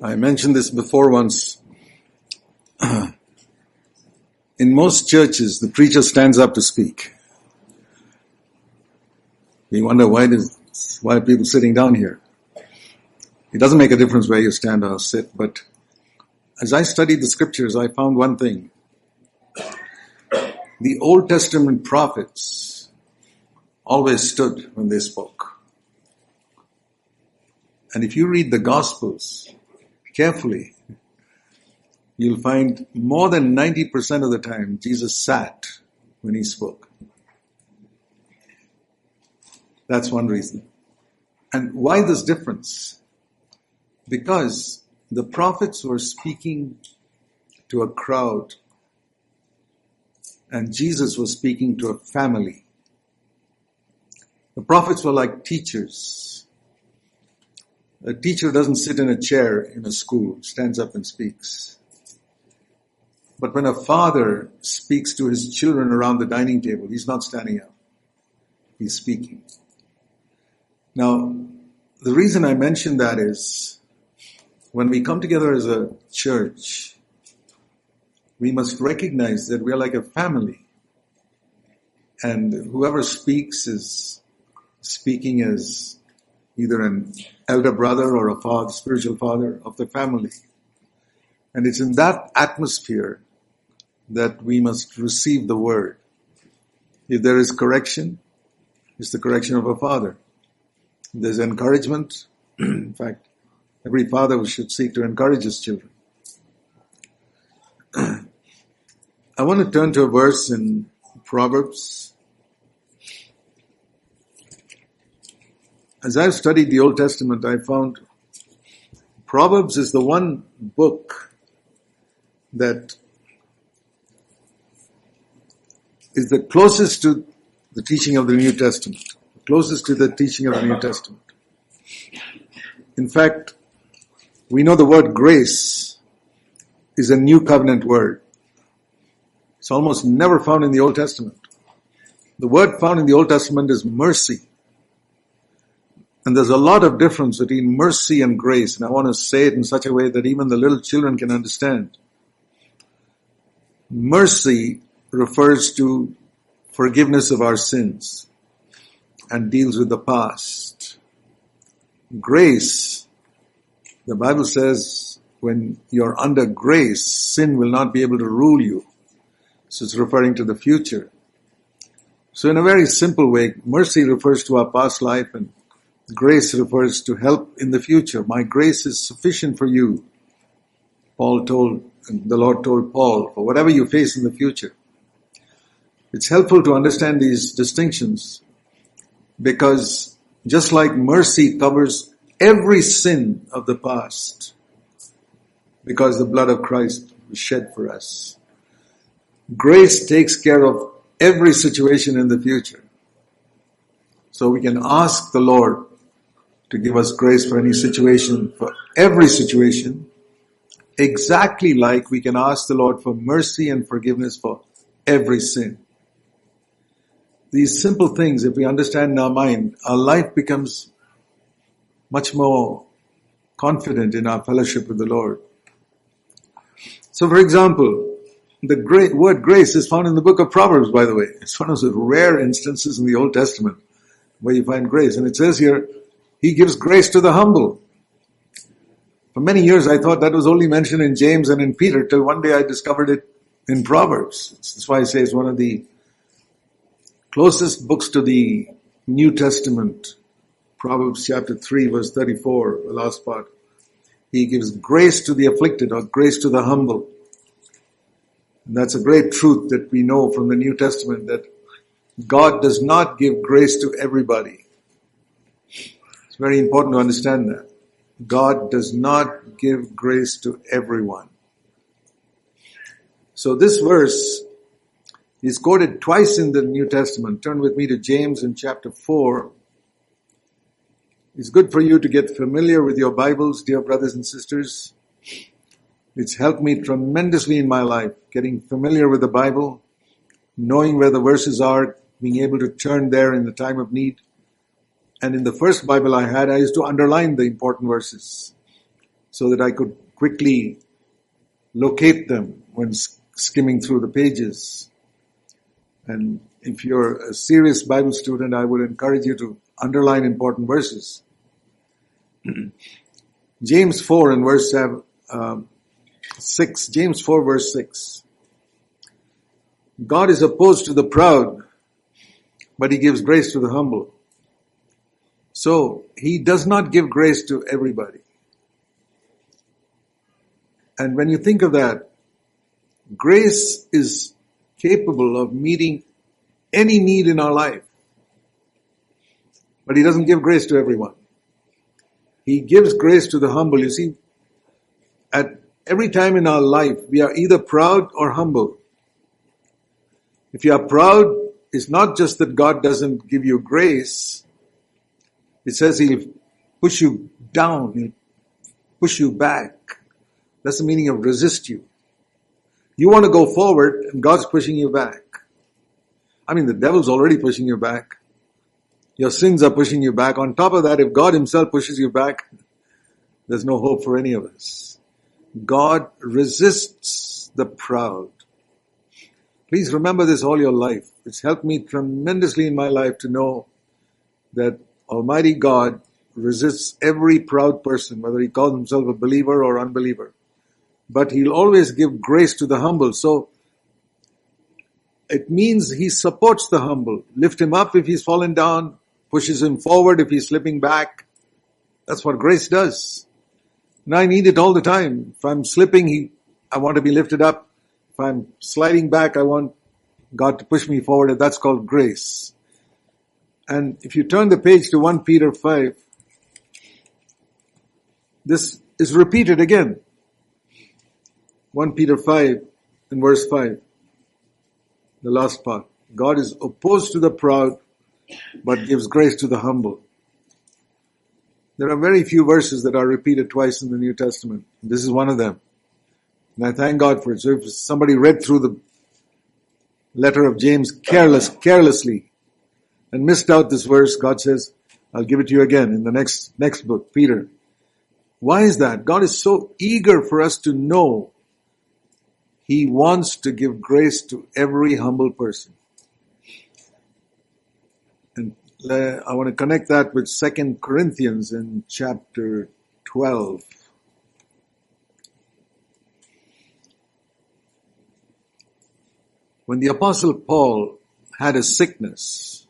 I mentioned this before once. In most churches, the preacher stands up to speak. We wonder why does, why are people sitting down here? It doesn't make a difference where you stand or sit, but as I studied the scriptures, I found one thing. The Old Testament prophets always stood when they spoke. And if you read the Gospels carefully, you'll find more than 90% of the time Jesus sat when he spoke. That's one reason. And why this difference? Because the prophets were speaking to a crowd and Jesus was speaking to a family. The prophets were like teachers. A teacher doesn't sit in a chair in a school, stands up and speaks. But when a father speaks to his children around the dining table, he's not standing up. He's speaking. Now, the reason I mention that is when we come together as a church, we must recognize that we are like a family. And whoever speaks is speaking as either an elder brother or a father, spiritual father of the family. And it's in that atmosphere that we must receive the word. If there is correction, it's the correction of a father. There's encouragement. In fact, every father should seek to encourage his children. I want to turn to a verse in Proverbs. As I've studied the Old Testament, I found Proverbs is the one book that is the closest to the teaching of the New Testament closest to the teaching of the New Testament. In fact, we know the word grace is a new covenant word. It's almost never found in the Old Testament. The word found in the Old Testament is mercy. And there's a lot of difference between mercy and grace, and I want to say it in such a way that even the little children can understand. Mercy refers to forgiveness of our sins and deals with the past. Grace, the Bible says when you're under grace, sin will not be able to rule you. So it's referring to the future. So in a very simple way, mercy refers to our past life and grace refers to help in the future. My grace is sufficient for you. Paul told, the Lord told Paul, for whatever you face in the future. It's helpful to understand these distinctions because just like mercy covers every sin of the past, because the blood of Christ was shed for us, grace takes care of every situation in the future. So we can ask the Lord to give us grace for any situation, for every situation, exactly like we can ask the Lord for mercy and forgiveness for every sin these simple things, if we understand in our mind, our life becomes much more confident in our fellowship with the Lord. So for example, the great word grace is found in the book of Proverbs, by the way. It's one of those rare instances in the Old Testament where you find grace. And it says here, He gives grace to the humble. For many years I thought that was only mentioned in James and in Peter till one day I discovered it in Proverbs. That's why I say it's one of the closest books to the New Testament, Proverbs chapter 3 verse 34, the last part. He gives grace to the afflicted or grace to the humble. And that's a great truth that we know from the New Testament that God does not give grace to everybody. It's very important to understand that. God does not give grace to everyone. So this verse is quoted twice in the New Testament. Turn with me to James in chapter 4. It's good for you to get familiar with your Bibles, dear brothers and sisters. It's helped me tremendously in my life, getting familiar with the Bible, knowing where the verses are, being able to turn there in the time of need. And in the first Bible I had, I used to underline the important verses. so that I could quickly locate them when skimming through the pages. And if you're a serious Bible student, I would encourage you to underline important verses. James 4 and verse seven, um, 6, James 4 verse 6. God is opposed to the proud, but he gives grace to the humble. So, he does not give grace to everybody. And when you think of that, grace is capable of meeting any need in our life. But he doesn't give grace to everyone. He gives grace to the humble. You see, at every time in our life, we are either proud or humble. If you are proud, it's not just that God doesn't give you grace. It says He'll push you down, He'll push you back. That's the meaning of resist you. You want to go forward and God's pushing you back. I mean, the devil's already pushing you back. Your sins are pushing you back. On top of that, if God himself pushes you back, there's no hope for any of us. God resists the proud. Please remember this all your life. It's helped me tremendously in my life to know that Almighty God resists every proud person, whether he calls himself a believer or unbeliever. But he'll always give grace to the humble. So it means he supports the humble. Lift him up if he's fallen down, pushes him forward if he's slipping back. That's what grace does. And I need it all the time. If I'm slipping, he, I want to be lifted up. If I'm sliding back, I want God to push me forward, and that's called grace. And if you turn the page to 1 Peter 5, this is repeated again. 1 Peter 5 in verse 5. The last part. God is opposed to the proud, but gives grace to the humble. There are very few verses that are repeated twice in the New Testament. This is one of them. And I thank God for it. So if somebody read through the letter of James careless, carelessly and missed out this verse, God says, I'll give it to you again in the next, next book, Peter. Why is that? God is so eager for us to know He wants to give grace to every humble person. And uh, I want to connect that with Second Corinthians in chapter 12. When the apostle Paul had a sickness,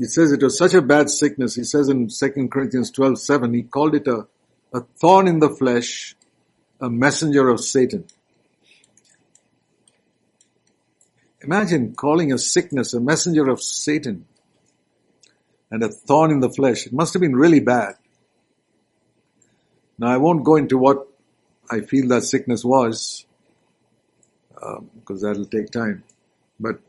he says it was such a bad sickness. He says in Second Corinthians 12, 7, he called it a, a thorn in the flesh, a messenger of Satan. Imagine calling a sickness a messenger of Satan and a thorn in the flesh. It must have been really bad. Now I won't go into what I feel that sickness was, um, because that'll take time. But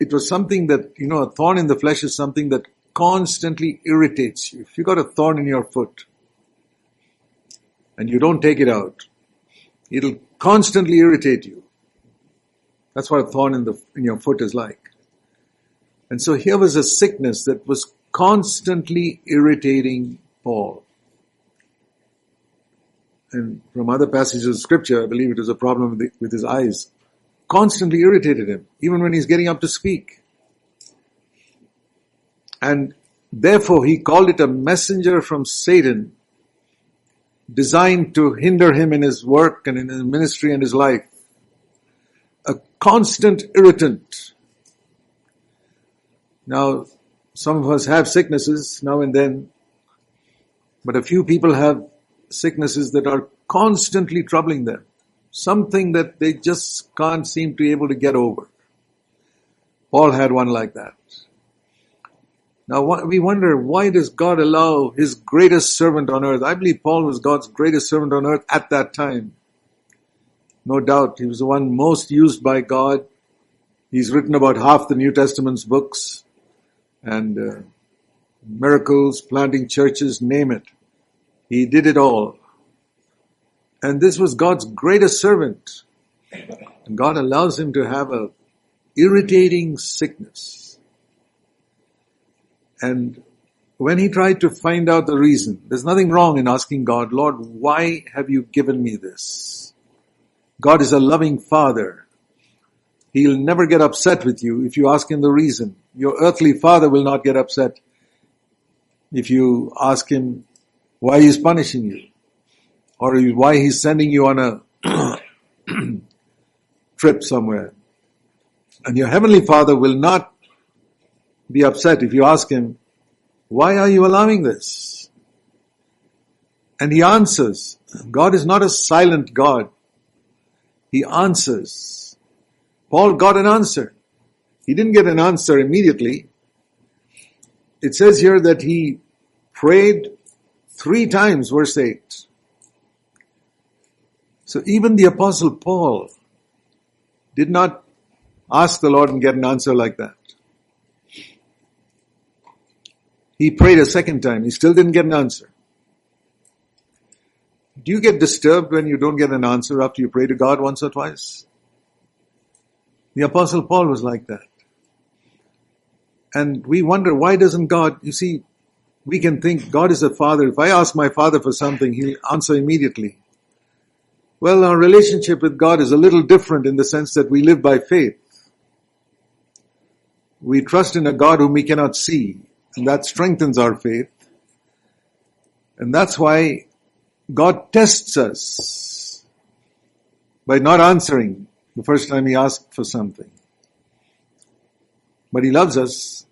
it was something that, you know, a thorn in the flesh is something that constantly irritates you. If you got a thorn in your foot and you don't take it out, it'll constantly irritate you. That's what a thorn in the in your foot is like. And so here was a sickness that was constantly irritating Paul. And from other passages of scripture, I believe it was a problem with, the, with his eyes. Constantly irritated him, even when he's getting up to speak. And therefore he called it a messenger from Satan designed to hinder him in his work and in his ministry and his life A constant irritant. Now, some of us have sicknesses now and then, but a few people have sicknesses that are constantly troubling them. Something that they just can't seem to be able to get over. Paul had one like that. Now we wonder, why does God allow His greatest servant on earth? I believe Paul was God's greatest servant on earth at that time. No doubt, he was the one most used by God. He's written about half the New Testament's books and uh, miracles, planting churches, name it. He did it all. And this was God's greatest servant. And God allows him to have a irritating sickness. And when he tried to find out the reason, there's nothing wrong in asking God, Lord, why have you given me this? God is a loving father. He'll never get upset with you if you ask him the reason. Your earthly father will not get upset if you ask him why he's punishing you or why he's sending you on a trip somewhere. And your heavenly father will not be upset if you ask him, why are you allowing this? And he answers. God is not a silent God. He answers. Paul got an answer. He didn't get an answer immediately. It says here that he prayed three times, verse 8. So even the apostle Paul did not ask the Lord and get an answer like that. He prayed a second time. He still didn't get an answer. Do you get disturbed when you don't get an answer after you pray to God once or twice? The apostle Paul was like that. And we wonder, why doesn't God, you see, we can think God is a father. If I ask my father for something, he'll answer immediately. Well, our relationship with God is a little different in the sense that we live by faith. We trust in a God whom we cannot see. And that strengthens our faith. And that's why God tests us by not answering the first time He asked for something. But He loves us.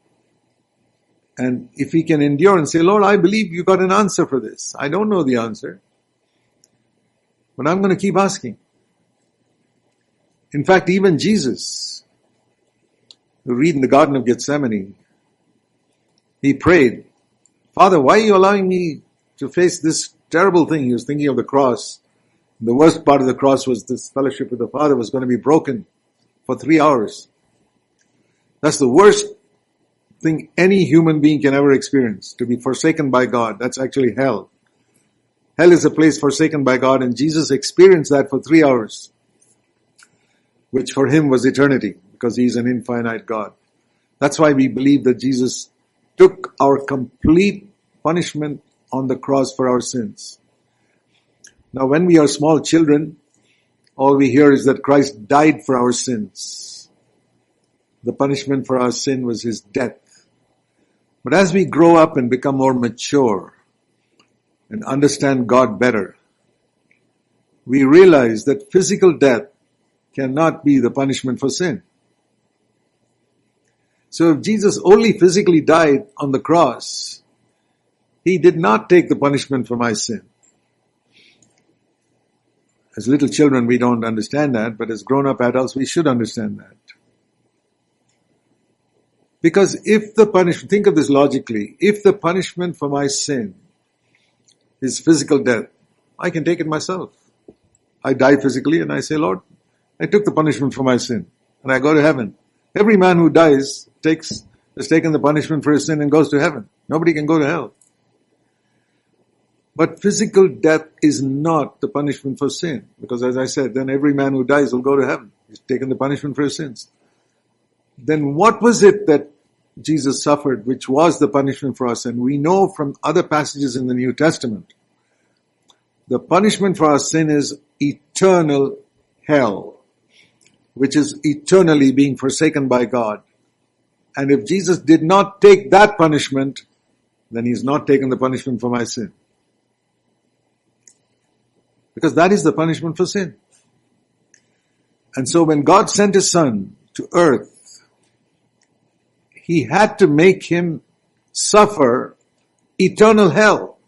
And if we can endure and say, Lord, I believe you got an answer for this. I don't know the answer. But I'm going to keep asking. In fact, even Jesus, who read in the Garden of Gethsemane, he prayed, Father, why are you allowing me to face this terrible thing? He was thinking of the cross. The worst part of the cross was this fellowship with the Father was going to be broken for three hours. That's the worst thing any human being can ever experience, to be forsaken by God. That's actually hell. Hell is a place forsaken by God and Jesus experienced that for three hours, which for him was eternity because he is an infinite God. That's why we believe that Jesus took our complete punishment on the cross for our sins. Now when we are small children, all we hear is that Christ died for our sins. The punishment for our sin was his death. But as we grow up and become more mature and understand God better, we realize that physical death cannot be the punishment for sin. So if Jesus only physically died on the cross, he did not take the punishment for my sin. As little children, we don't understand that, but as grown up adults, we should understand that. Because if the punishment, think of this logically, if the punishment for my sin is physical death, I can take it myself. I die physically and I say, Lord, I took the punishment for my sin and I go to heaven. Every man who dies takes, has taken the punishment for his sin and goes to heaven. Nobody can go to hell. But physical death is not the punishment for sin. Because as I said, then every man who dies will go to heaven. He's taken the punishment for his sins. Then what was it that Jesus suffered, which was the punishment for us, and We know from other passages in the New Testament, the punishment for our sin is eternal hell which is eternally being forsaken by God. And if Jesus did not take that punishment, then he's not taken the punishment for my sin. Because that is the punishment for sin. And so when God sent his son to earth, he had to make him suffer eternal hell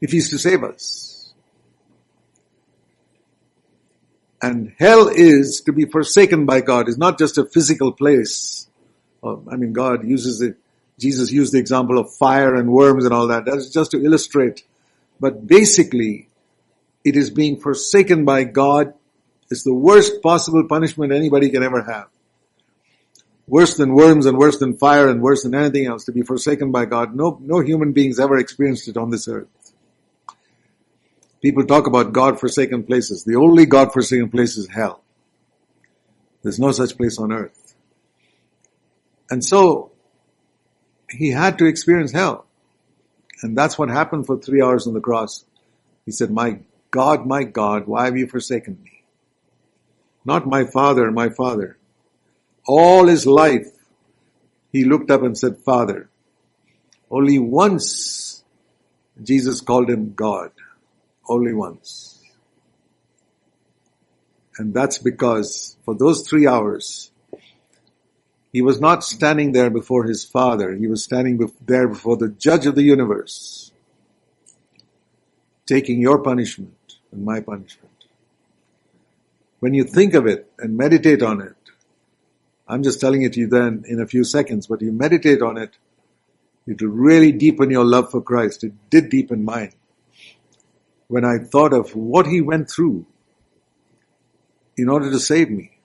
if he's to save us. And hell is to be forsaken by God. It's not just a physical place. I mean, God uses it. Jesus used the example of fire and worms and all that. That's just to illustrate. But basically, it is being forsaken by God. It's the worst possible punishment anybody can ever have. Worse than worms and worse than fire and worse than anything else to be forsaken by God. No, no human beings ever experienced it on this earth. People talk about God-forsaken places. The only God-forsaken place is hell. There's no such place on earth. And so, he had to experience hell. And that's what happened for three hours on the cross. He said, my God, my God, why have you forsaken me? Not my father, my father. All his life, he looked up and said, Father. Only once Jesus called him God. Only once. And that's because for those three hours, he was not standing there before his father. He was standing there before the judge of the universe, taking your punishment and my punishment. When you think of it and meditate on it, I'm just telling it to you then in a few seconds, but you meditate on it, it'll really deepen your love for Christ. It did deepen mine. When I thought of what he went through in order to save me,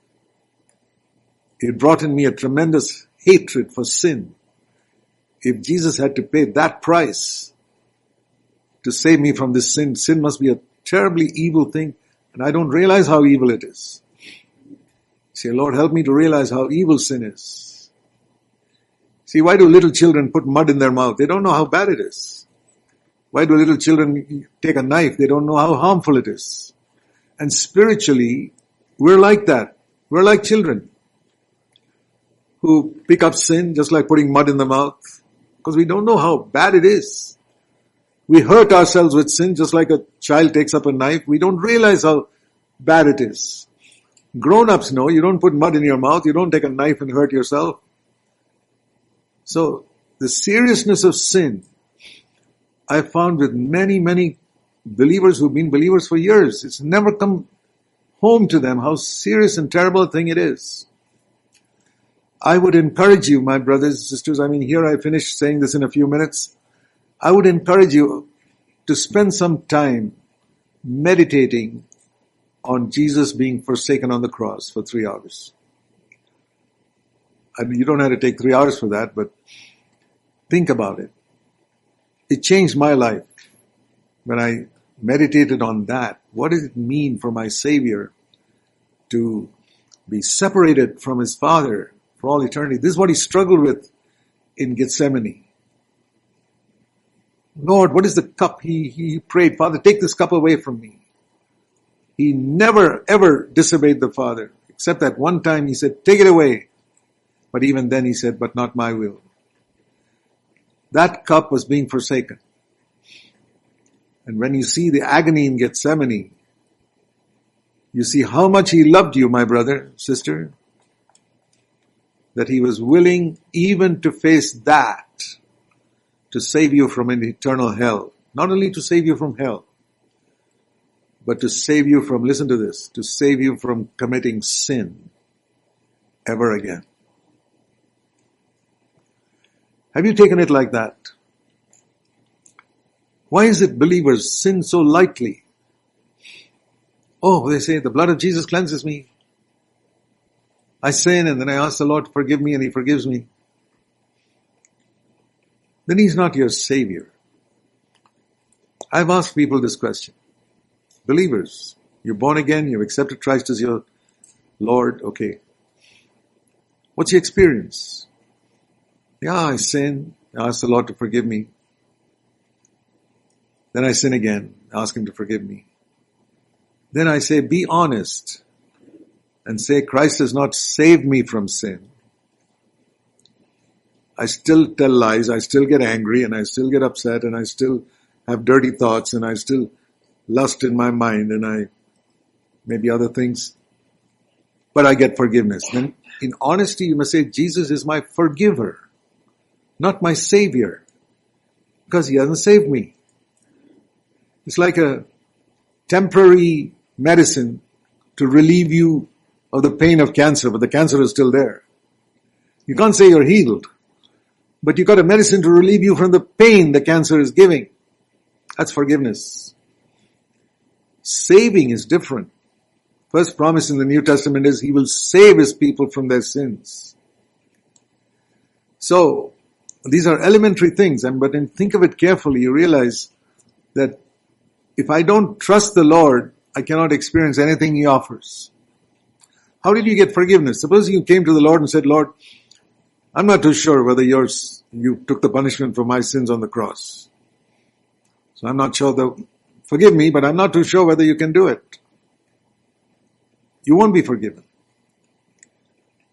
it brought in me a tremendous hatred for sin. If Jesus had to pay that price to save me from this sin, sin must be a terribly evil thing, and I don't realize how evil it is. Say, Lord, help me to realize how evil sin is. See, why do little children put mud in their mouth? They don't know how bad it is. Why do little children take a knife? They don't know how harmful it is. And spiritually, we're like that. We're like children who pick up sin just like putting mud in the mouth because we don't know how bad it is. We hurt ourselves with sin just like a child takes up a knife. We don't realize how bad it is. Grown-ups know you don't put mud in your mouth, you don't take a knife and hurt yourself. So the seriousness of sin, I found with many, many believers who've been believers for years, it's never come home to them how serious and terrible a thing it is. I would encourage you, my brothers and sisters, I mean, here I finish saying this in a few minutes. I would encourage you to spend some time meditating on Jesus being forsaken on the cross for three hours. I mean, you don't have to take three hours for that, but think about it. It changed my life when I meditated on that. What does it mean for my Savior to be separated from His Father for all eternity. This is what he struggled with in Gethsemane. Lord, what is the cup? He, he prayed, Father, take this cup away from me. He never ever disobeyed the Father, except that one time he said, take it away. But even then he said, but not my will. That cup was being forsaken. And when you see the agony in Gethsemane, you see how much he loved you, my brother, sister, that he was willing even to face that to save you from an eternal hell. Not only to save you from hell, but to save you from, listen to this, to save you from committing sin ever again. Have you taken it like that? Why is it believers sin so lightly? Oh, they say the blood of Jesus cleanses me. I sin and then I ask the Lord to forgive me and He forgives me. Then He's not your Savior. I've asked people this question. Believers, you're born again, you've accepted Christ as your Lord, okay. What's your experience? Yeah, I sin, I ask the Lord to forgive me. Then I sin again, ask Him to forgive me. Then I say, be honest and say Christ has not saved me from sin, I still tell lies, I still get angry and I still get upset and I still have dirty thoughts and I still lust in my mind and I maybe other things. But I get forgiveness. Then in honesty you must say Jesus is my forgiver, not my savior. Because he hasn't saved me. It's like a temporary medicine to relieve you of the pain of cancer, but the cancer is still there. You can't say you're healed, but you got a medicine to relieve you from the pain the cancer is giving. That's forgiveness. Saving is different. First promise in the New Testament is he will save his people from their sins. So, these are elementary things, and but then think of it carefully, you realize that if I don't trust the Lord, I cannot experience anything he offers. How did you get forgiveness? Suppose you came to the Lord and said, Lord, I'm not too sure whether you're you took the punishment for my sins on the cross. So I'm not sure the, forgive me, but I'm not too sure whether you can do it. You won't be forgiven.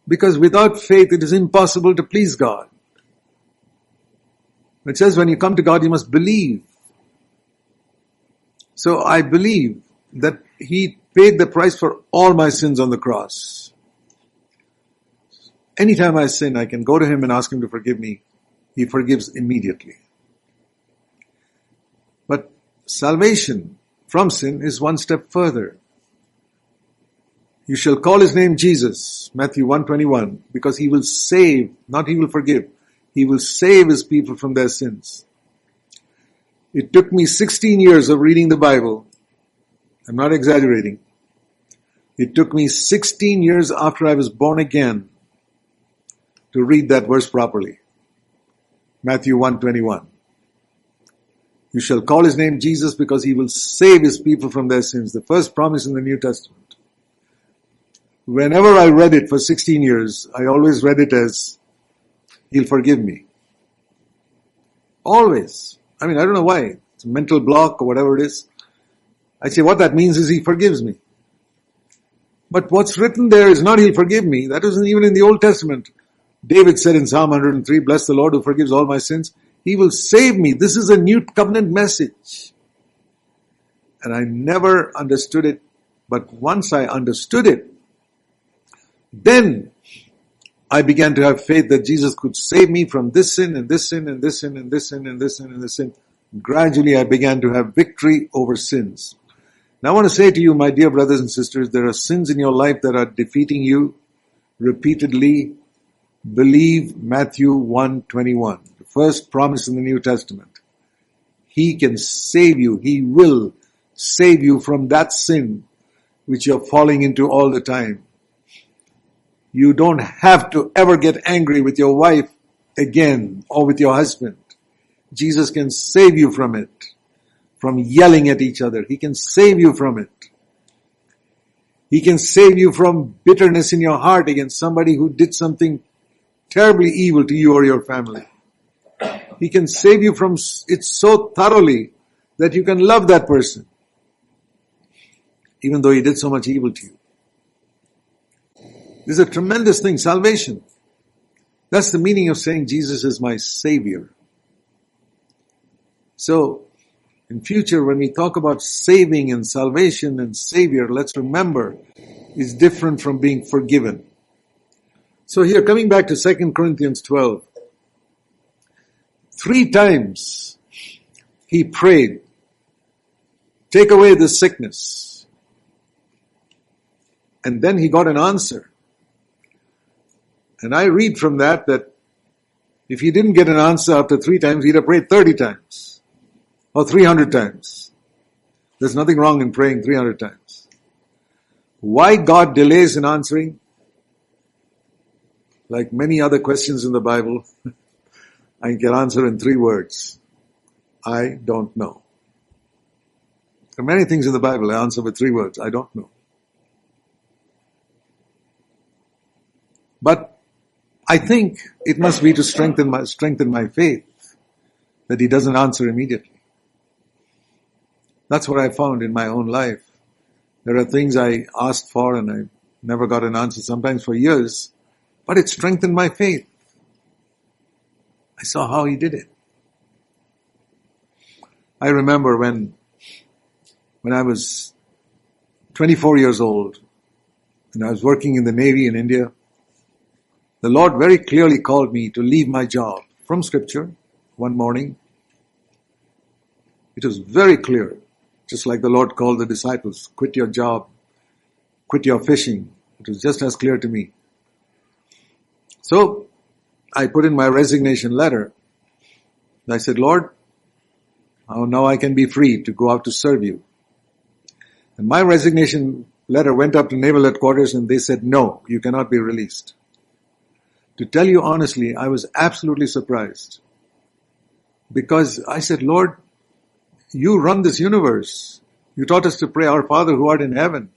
Because without faith it is impossible to please God. It says when you come to God you must believe. So I believe that He paid the price for all my sins on the cross. Anytime I sin, I can go to Him and ask Him to forgive me. He forgives immediately. Salvation from sin is one step further. You shall call his name Jesus, Matthew 121, because he will save, not he will forgive. He will save his people from their sins. It took me 16 years of reading the Bible. I'm not exaggerating. It took me 16 years after I was born again to read that verse properly. Matthew 121. You shall call his name Jesus because he will save his people from their sins. The first promise in the New Testament. Whenever I read it for 16 years, I always read it as, he'll forgive me. Always. I mean, I don't know why. It's a mental block or whatever it is. I say what that means is he forgives me. But what's written there is not he'll forgive me. That isn't even in the Old Testament. David said in Psalm 103, bless the Lord who forgives all my sins. He will save me. This is a new covenant message. And I never understood it, but once I understood it, then I began to have faith that Jesus could save me from this sin and this sin and this sin and this sin and this sin and this sin. Gradually I began to have victory over sins. Now I want to say to you, my dear brothers and sisters, there are sins in your life that are defeating you repeatedly believe Matthew 1:21, the first promise in the New Testament. He can save you. He will save you from that sin which you're falling into all the time. You don't have to ever get angry with your wife again or with your husband. Jesus can save you from it, from yelling at each other. He can save you from it. He can save you from bitterness in your heart against somebody who did something terribly evil to you or your family. He can save you from it so thoroughly that you can love that person, even though he did so much evil to you. This is a tremendous thing, salvation. That's the meaning of saying Jesus is my savior. So, in future, when we talk about saving and salvation and savior, let's remember is different from being forgiven. So here, coming back to 2 Corinthians 12, three times he prayed, take away this sickness. And then he got an answer. And I read from that that if he didn't get an answer after three times, he'd have prayed 30 times or 300 times. There's nothing wrong in praying 300 times. Why God delays in answering? like many other questions in the Bible, I can answer in three words. I don't know. There are many things in the Bible I answer with three words. I don't know. But I think it must be to strengthen my, strengthen my faith that he doesn't answer immediately. That's what I found in my own life. There are things I asked for and I never got an answer, sometimes for years but it strengthened my faith. I saw how he did it. I remember when, when I was 24 years old and I was working in the Navy in India, the Lord very clearly called me to leave my job from scripture one morning. It was very clear, just like the Lord called the disciples, quit your job, quit your fishing. It was just as clear to me. So I put in my resignation letter. I said, Lord, oh, now I can be free to go out to serve you. And my resignation letter went up to naval headquarters and they said, no, you cannot be released. To tell you honestly, I was absolutely surprised. Because I said, Lord, you run this universe. You taught us to pray, our Father who art in heaven.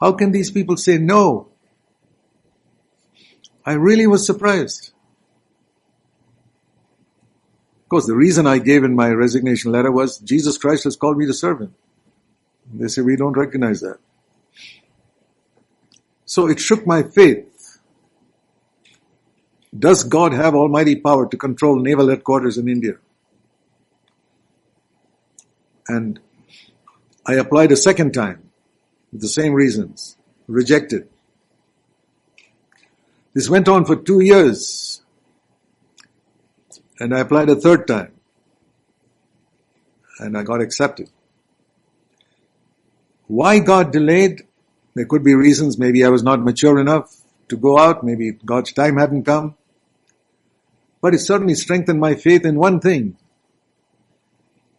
How can these people say no? I really was surprised. Of course, the reason I gave in my resignation letter was Jesus Christ has called me to serve him. They say we don't recognize that. So it shook my faith. Does God have almighty power to control naval headquarters in India? And I applied a second time with the same reasons. Rejected. This went on for two years. And I applied a third time. And I got accepted. Why God delayed? There could be reasons. Maybe I was not mature enough to go out. Maybe God's time hadn't come. But it certainly strengthened my faith in one thing.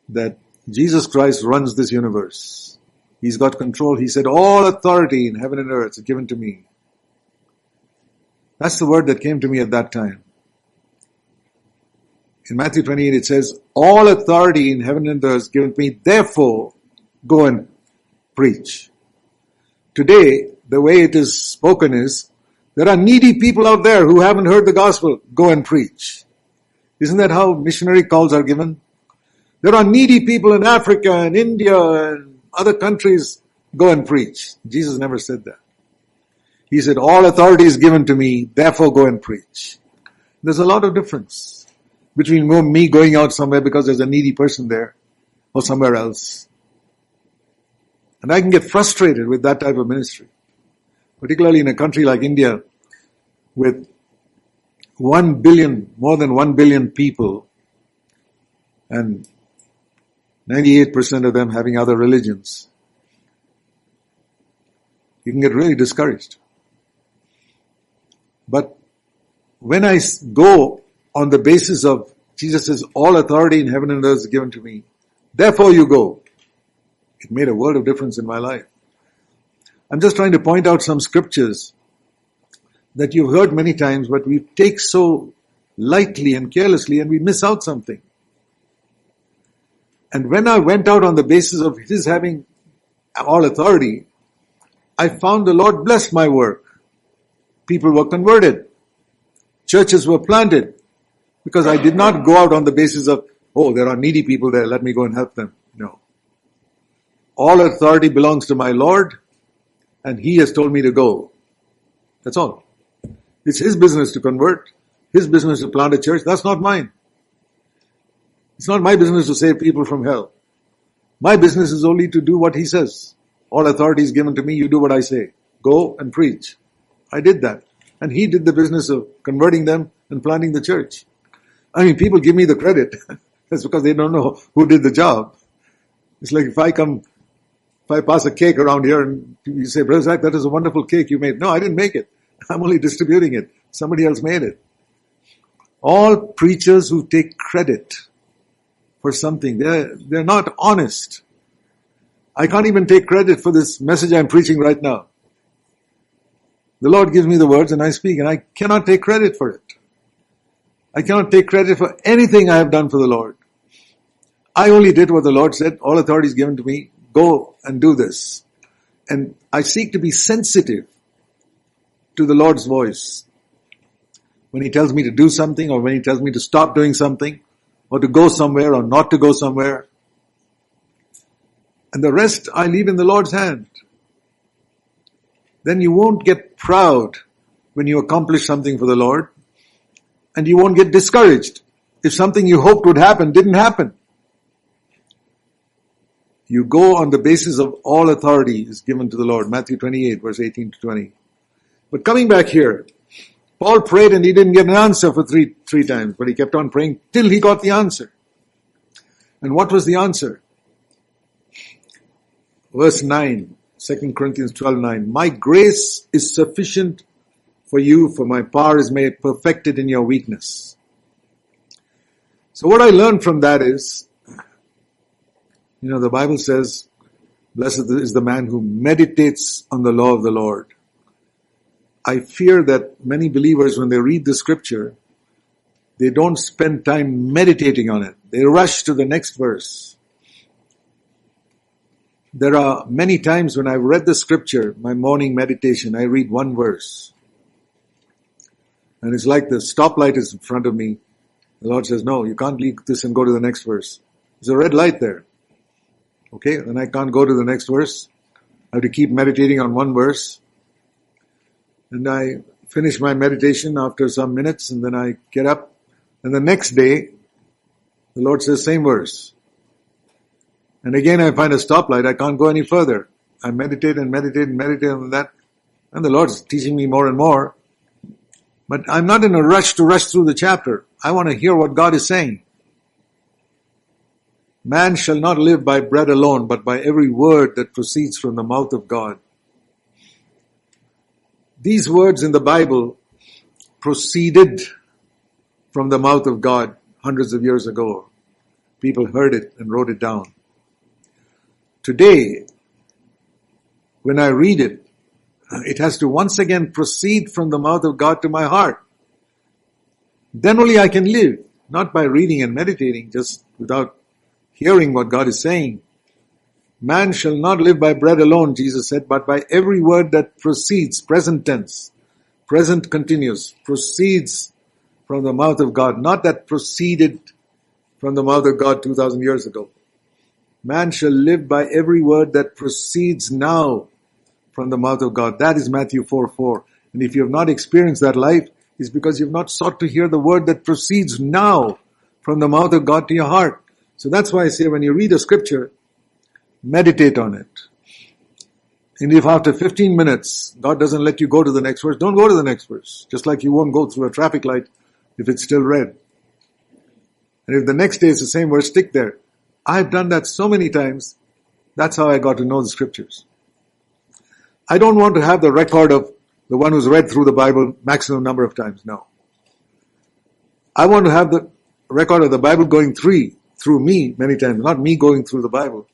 That Jesus Christ runs this universe. He's got control. He said, all authority in heaven and earth is given to me. That's the word that came to me at that time. In Matthew 28 it says, all authority in heaven and earth is given to me. Therefore, go and preach. Today, the way it is spoken is, there are needy people out there who haven't heard the gospel. Go and preach. Isn't that how missionary calls are given? There are needy people in Africa and India and other countries. Go and preach. Jesus never said that. He said, all authority is given to me, therefore go and preach. There's a lot of difference between me going out somewhere because there's a needy person there or somewhere else. And I can get frustrated with that type of ministry. Particularly in a country like India with one billion, more than one billion people and 98% of them having other religions. You can get really discouraged. But when I go on the basis of Jesus says, all authority in heaven and earth is given to me. Therefore you go. It made a world of difference in my life. I'm just trying to point out some scriptures that you've heard many times, but we take so lightly and carelessly and we miss out something. And when I went out on the basis of his having all authority, I found the Lord blessed my work. People were converted. Churches were planted because I did not go out on the basis of, oh, there are needy people there, let me go and help them. No. All authority belongs to my Lord and He has told me to go. That's all. It's His business to convert, His business to plant a church. That's not mine. It's not my business to save people from hell. My business is only to do what He says. All authority is given to me, you do what I say. Go and preach. I did that. And He did the business of converting them and planting the church. I mean, people give me the credit. That's because they don't know who did the job. It's like if I come if I pass a cake around here and you say, Brother Zach, that is a wonderful cake you made. No, I didn't make it. I'm only distributing it. Somebody else made it. All preachers who take credit for something, they're, they're not honest. I can't even take credit for this message I'm preaching right now. The Lord gives me the words and I speak and I cannot take credit for it. I cannot take credit for anything I have done for the Lord. I only did what the Lord said. All authority is given to me go and do this. And I seek to be sensitive to the Lord's voice. When He tells me to do something or when He tells me to stop doing something or to go somewhere or not to go somewhere. And the rest I leave in the Lord's hand. Then you won't get proud when you accomplish something for the Lord and you won't get discouraged if something you hoped would happen didn't happen. You go on the basis of all authority is given to the Lord. Matthew 28 verse 18 to 20. But coming back here, Paul prayed and he didn't get an answer for three, three times, but he kept on praying till he got the answer. And what was the answer? Verse 9, 2 Corinthians 12, 9. My grace is sufficient for you, for my power is made perfected in your weakness. So what I learned from that is, you know, the Bible says, blessed is the man who meditates on the law of the Lord. I fear that many believers, when they read the scripture, they don't spend time meditating on it. They rush to the next verse. There are many times when I've read the scripture, my morning meditation, I read one verse. And it's like the stoplight is in front of me The Lord says, no, you can't leave this and go to the next verse. There's a red light there. Okay, then I can't go to the next verse. I have to keep meditating on one verse. And I finish my meditation after some minutes and then I get up. And the next day, the Lord says, same verse. And again I find a stoplight. I can't go any further. I meditate and meditate and meditate on that. And the Lord's teaching me more and more. But I'm not in a rush to rush through the chapter. I want to hear what God is saying. Man shall not live by bread alone, but by every word that proceeds from the mouth of God. These words in the Bible proceeded from the mouth of God hundreds of years ago. People heard it and wrote it down. Today, when I read it, it has to once again proceed from the mouth of God to my heart. Then only I can live, not by reading and meditating, just without hearing what God is saying. Man shall not live by bread alone, Jesus said, but by every word that proceeds, present tense, present continuous, proceeds from the mouth of God, not that proceeded from the mouth of God 2000 years ago. Man shall live by every word that proceeds now from the mouth of God. That is Matthew 4 4. And if you have not experienced that life, it's because you have not sought to hear the word that proceeds now from the mouth of God to your heart. So that's why I say when you read a scripture, meditate on it. And if after 15 minutes God doesn't let you go to the next verse, don't go to the next verse. Just like you won't go through a traffic light if it's still red. And if the next day is the same verse, stick there. I've done that so many times. That's how I got to know the scriptures. I don't want to have the record of the one who's read through the Bible maximum number of times. No. I want to have the record of the Bible going through, through me many times, not me going through the Bible,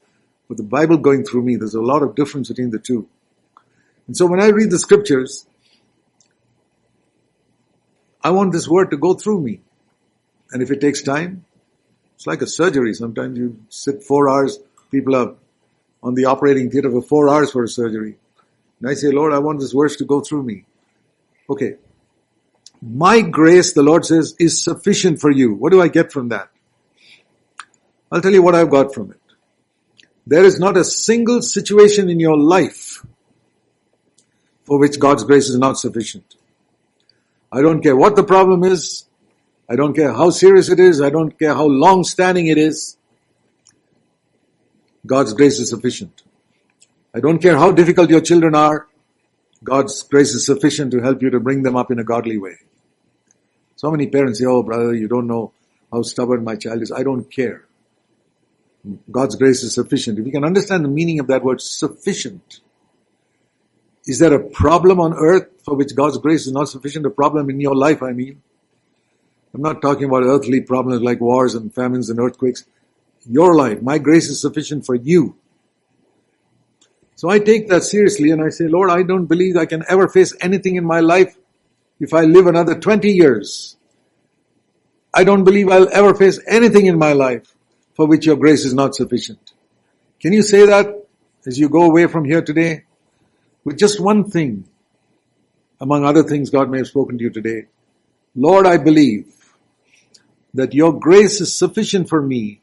but the Bible going through me. There's a lot of difference between the two. And so when I read the scriptures, I want this word to go through me. And if it takes time, it's like a surgery. Sometimes you sit four hours, people are on the operating theater for four hours for a surgery. And I say, Lord, I want this verse to go through me. Okay. My grace, the Lord says, is sufficient for you. What do I get from that? I'll tell you what I've got from it. There is not a single situation in your life for which God's grace is not sufficient. I don't care what the problem is. I don't care how serious it is. I don't care how long standing it is. God's grace is sufficient. I don't care how difficult your children are. God's grace is sufficient to help you to bring them up in a godly way. So many parents say, oh brother, you don't know how stubborn my child is. I don't care. God's grace is sufficient. If you can understand the meaning of that word sufficient, is there a problem on earth for which God's grace is not sufficient? A problem in your life, I mean. I'm not talking about earthly problems like wars and famines and earthquakes. Your life, my grace is sufficient for you. So I take that seriously and I say, Lord, I don't believe I can ever face anything in my life if I live another 20 years. I don't believe I'll ever face anything in my life for which your grace is not sufficient. Can you say that as you go away from here today? With just one thing, among other things God may have spoken to you today. Lord, I believe that your grace is sufficient for me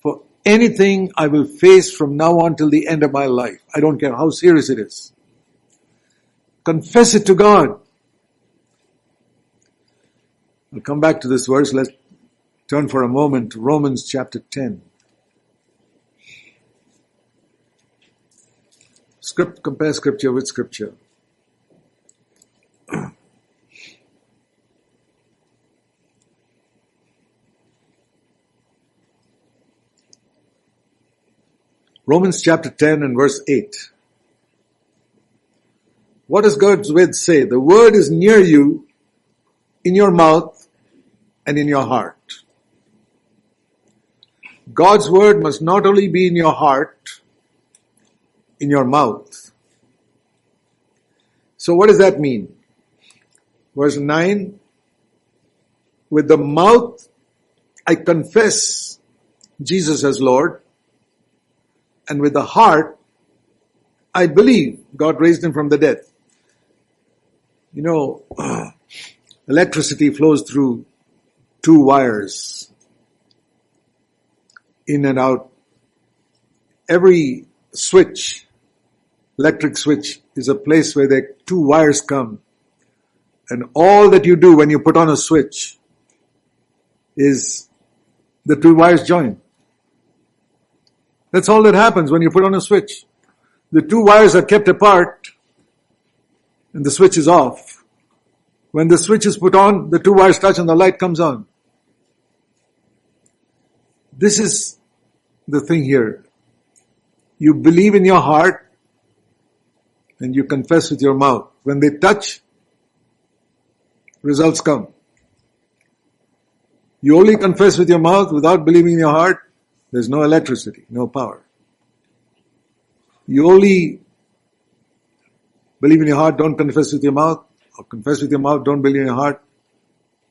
for anything I will face from now on till the end of my life. I don't care how serious it is. Confess it to God. I'll come back to this verse. Let's turn for a moment to Romans chapter 10. Script, compare scripture with scripture. Romans chapter 10 and verse 8. What does God's word say? The word is near you, in your mouth and in your heart. God's word must not only be in your heart, in your mouth. So what does that mean? Verse 9, with the mouth I confess Jesus as Lord, and with the heart I believe God raised him from the dead. You know, electricity flows through two wires in and out. Every switch, electric switch, is a place where the two wires come. And all that you do when you put on a switch is the two wires join. That's all that happens when you put on a switch. The two wires are kept apart and the switch is off. When the switch is put on, the two wires touch and the light comes on. This is the thing here. You believe in your heart and you confess with your mouth. When they touch, results come. You only confess with your mouth without believing in your heart, there's no electricity, no power. You only believe in your heart, don't confess with your mouth, or confess with your mouth, don't believe in your heart,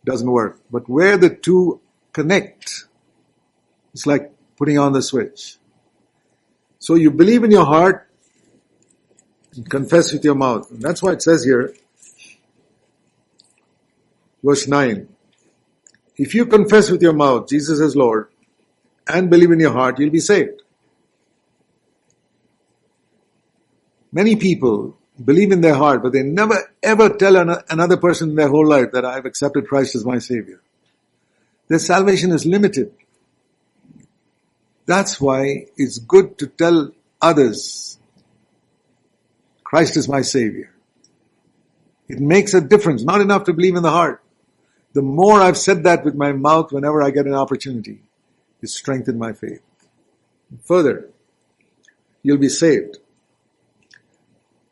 doesn't work. But where the two connect, it's like putting on the switch. So you believe in your heart, and confess with your mouth. And that's why it says here, verse 9, if you confess with your mouth Jesus is Lord and believe in your heart, you'll be saved. Many people believe in their heart, but they never ever tell another person in their whole life that I've accepted Christ as my Savior. Their salvation is limited. That's why it's good to tell others, Christ is my Savior. It makes a difference, not enough to believe in the heart. The more I've said that with my mouth whenever I get an opportunity, it strengthened my faith. Further, you'll be saved.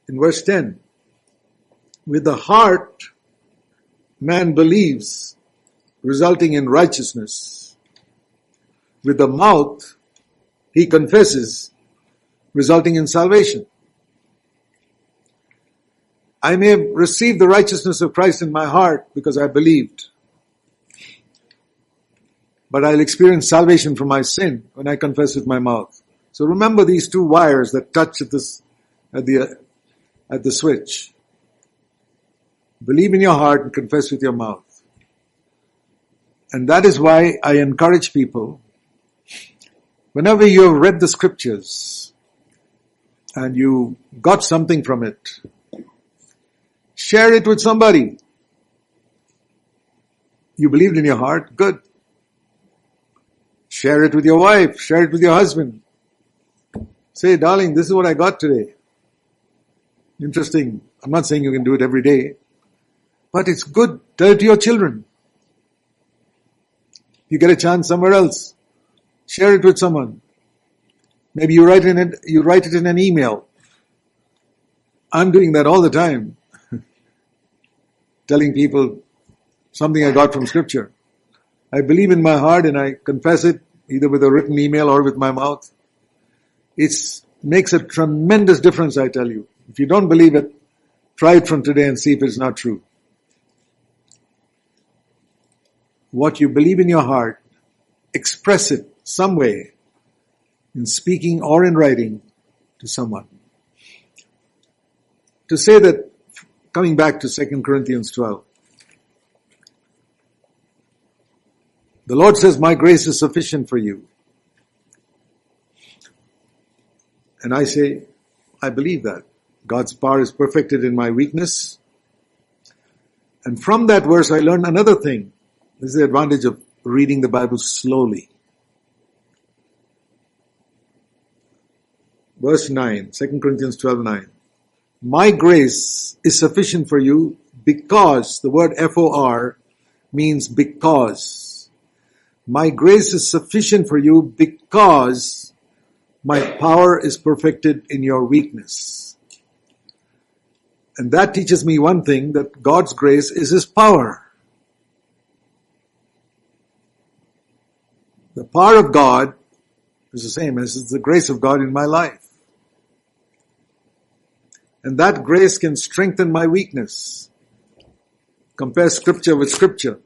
In verse 10, with the heart, man believes, resulting in righteousness. With the mouth, he confesses, resulting in salvation. I may have received the righteousness of Christ in my heart because I believed. But I'll experience salvation from my sin when I confess with my mouth. So remember these two wires that touch at this, at the, at the switch. Believe in your heart and confess with your mouth. And that is why I encourage people, whenever you have read the scriptures and you got something from it, Share it with somebody. You believed in your heart? Good. Share it with your wife. Share it with your husband. Say, darling, this is what I got today. Interesting. I'm not saying you can do it every day, but it's good. Tell it to your children. You get a chance somewhere else. Share it with someone. Maybe you write in it, you write it in an email. I'm doing that all the time telling people something I got from scripture. I believe in my heart and I confess it either with a written email or with my mouth. It makes a tremendous difference, I tell you. If you don't believe it, try it from today and see if it's not true. What you believe in your heart, express it some way in speaking or in writing to someone. To say that Coming back to 2 Corinthians 12. The Lord says, my grace is sufficient for you. And I say, I believe that. God's power is perfected in my weakness. And from that verse I learned another thing. This is the advantage of reading the Bible slowly. Verse 9, 2 Corinthians 12, 9 my grace is sufficient for you because the word F-O-R means because. My grace is sufficient for you because my power is perfected in your weakness. And that teaches me one thing, that God's grace is His power. The power of God is the same as the grace of God in my life. And that grace can strengthen my weakness. Compare scripture with scripture.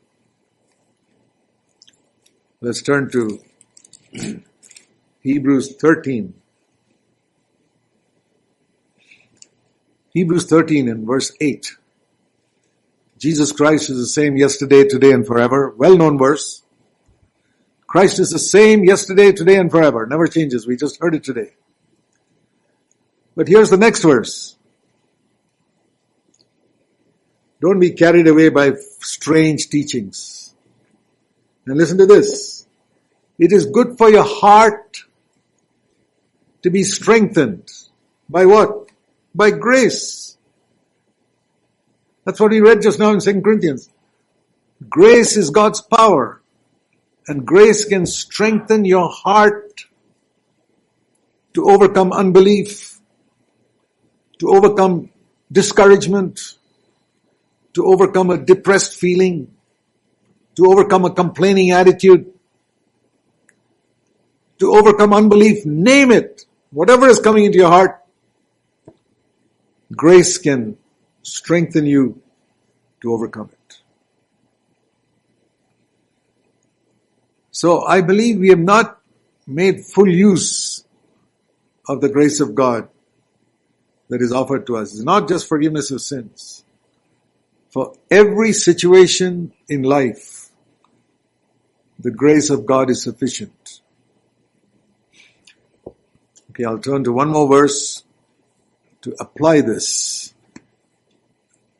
Let's turn to Hebrews 13. Hebrews 13 and verse 8. Jesus Christ is the same yesterday, today, and forever. Well known verse. Christ is the same yesterday, today, and forever. Never changes. We just heard it today. But here's the next verse. Don't be carried away by strange teachings. And listen to this. It is good for your heart to be strengthened. By what? By grace. That's what we read just now in 2 Corinthians. Grace is God's power. And grace can strengthen your heart to overcome unbelief, to overcome discouragement, to overcome a depressed feeling, to overcome a complaining attitude, to overcome unbelief, name it. Whatever is coming into your heart, grace can strengthen you to overcome it. So I believe we have not made full use of the grace of God that is offered to us. It's not just forgiveness of sins. For every situation in life, the grace of God is sufficient. Okay, I'll turn to one more verse to apply this.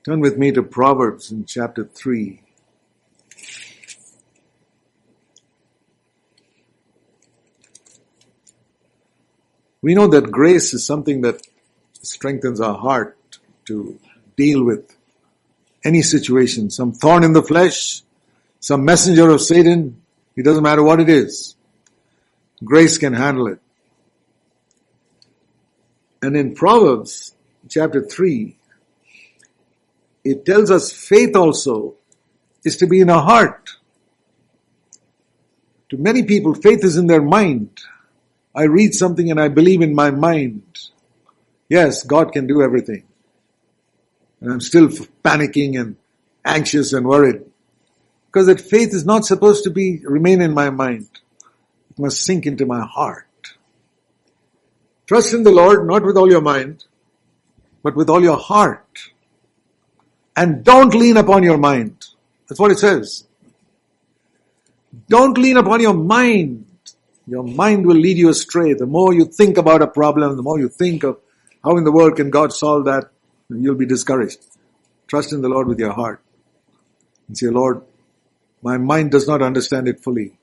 Turn with me to Proverbs in chapter 3. We know that grace is something that strengthens our heart to deal with any situation. Some thorn in the flesh, some messenger of Satan, it doesn't matter what it is. Grace can handle it. And in Proverbs chapter 3, it tells us faith also is to be in our heart. To many people, faith is in their mind. I read something and I believe in my mind. Yes, God can do everything. And I'm still panicking and anxious and worried. Because that faith is not supposed to be, remain in my mind. It must sink into my heart. Trust in the Lord, not with all your mind, but with all your heart. And don't lean upon your mind. That's what it says. Don't lean upon your mind. Your mind will lead you astray. The more you think about a problem, the more you think of how in the world can God solve that, you'll be discouraged. Trust in the Lord with your heart. And say, Lord, my mind does not understand it fully.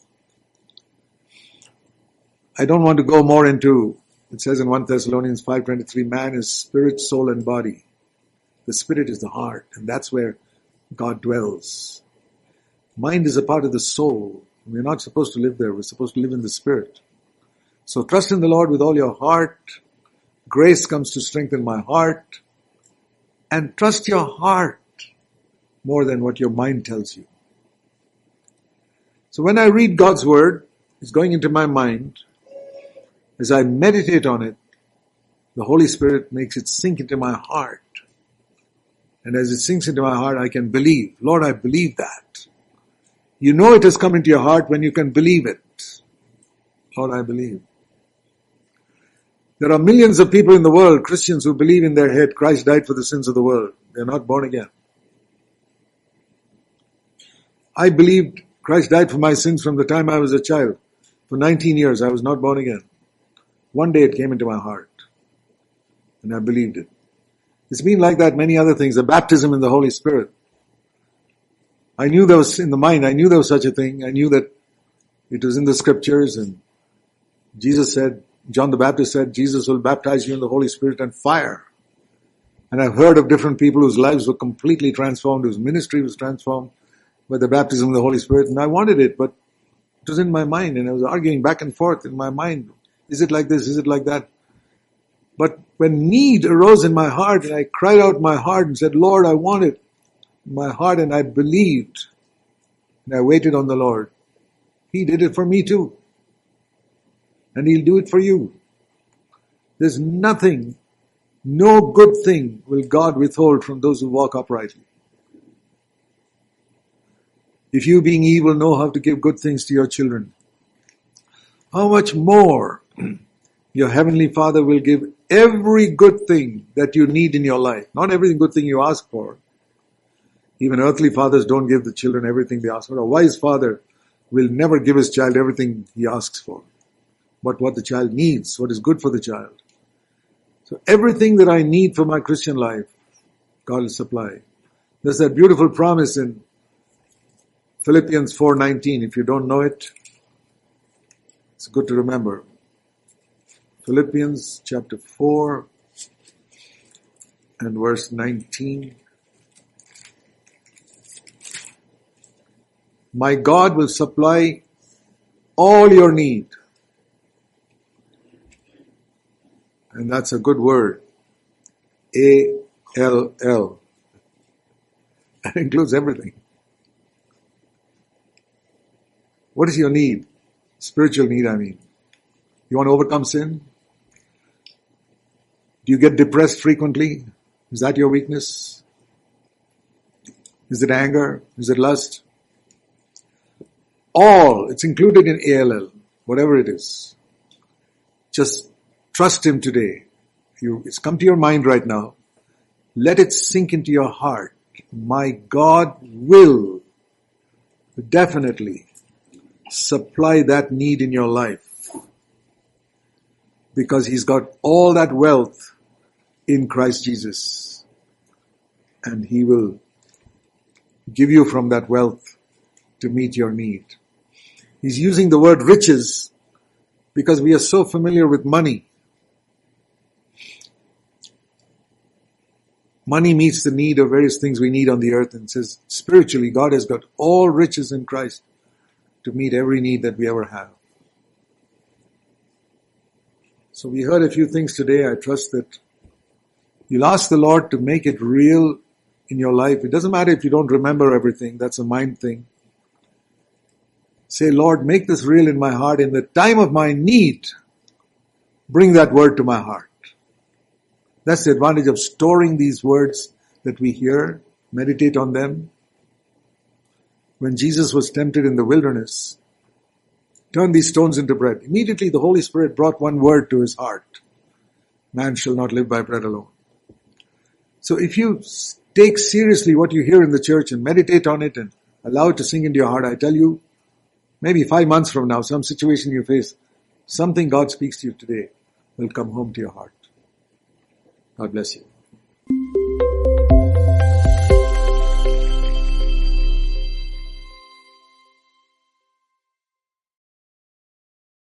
I don't want to go more into it says in 1 Thessalonians 5.23, man is spirit, soul, and body. The spirit is the heart, and that's where God dwells. Mind is a part of the soul. We're not supposed to live there. We're supposed to live in the spirit. So trust in the Lord with all your heart. Grace comes to strengthen my heart. And trust your heart more than what your mind tells you. So when I read God's word, it's going into my mind. As I meditate on it, the Holy Spirit makes it sink into my heart. And as it sinks into my heart, I can believe. Lord, I believe that. You know it has come into your heart when you can believe it. Lord, I believe. There are millions of people in the world, Christians, who believe in their head Christ died for the sins of the world. They're not born again. I believed Christ died for my sins from the time I was a child. For 19 years, I was not born again. One day it came into my heart. And I believed it. It's been like that many other things. The baptism in the Holy Spirit. I knew there was in the mind, I knew there was such a thing. I knew that it was in the scriptures and Jesus said, John the Baptist said, Jesus will baptize you in the Holy Spirit and fire. And I've heard of different people whose lives were completely transformed, whose ministry was transformed by the baptism of the Holy Spirit. And I wanted it, but it was in my mind and I was arguing back and forth in my mind. Is it like this? Is it like that? But when need arose in my heart and I cried out my heart and said, Lord, I want it in my heart and I believed and I waited on the Lord. He did it for me too. And He'll do it for you. There's nothing, no good thing will God withhold from those who walk uprightly. If you being evil know how to give good things to your children, how much more your heavenly father will give every good thing that you need in your life. Not every good thing you ask for. Even earthly fathers don't give the children everything they ask for. A wise father will never give his child everything he asks for, but what the child needs, what is good for the child. So everything that I need for my Christian life, God will supply. There's that beautiful promise in Philippians 4:19. If you don't know it, it's good to remember. Philippians chapter 4 and verse 19. My God will supply all your need. And that's a good word. A-L-L. That includes everything. What is your need? Spiritual need, I mean. You want to overcome sin? Do you get depressed frequently? Is that your weakness? Is it anger? Is it lust? All, it's included in ALL, whatever it is. Just trust Him today. You, it's come to your mind right now. Let it sink into your heart. My God will definitely supply that need in your life. Because He's got all that wealth in Christ Jesus. And He will give you from that wealth to meet your need. He's using the word riches because we are so familiar with money. Money meets the need of various things we need on the earth and says spiritually God has got all riches in Christ to meet every need that we ever have. So we heard a few things today. I trust that you'll ask the Lord to make it real in your life. It doesn't matter if you don't remember everything. That's a mind thing. Say, Lord, make this real in my heart. In the time of my need, bring that word to my heart. That's the advantage of storing these words that we hear, meditate on them. When Jesus was tempted in the wilderness, turn these stones into bread. Immediately the Holy Spirit brought one word to his heart. Man shall not live by bread alone. So if you take seriously what you hear in the church and meditate on it and allow it to sink into your heart, I tell you, maybe five months from now, some situation you face, something God speaks to you today will come home to your heart. God bless you.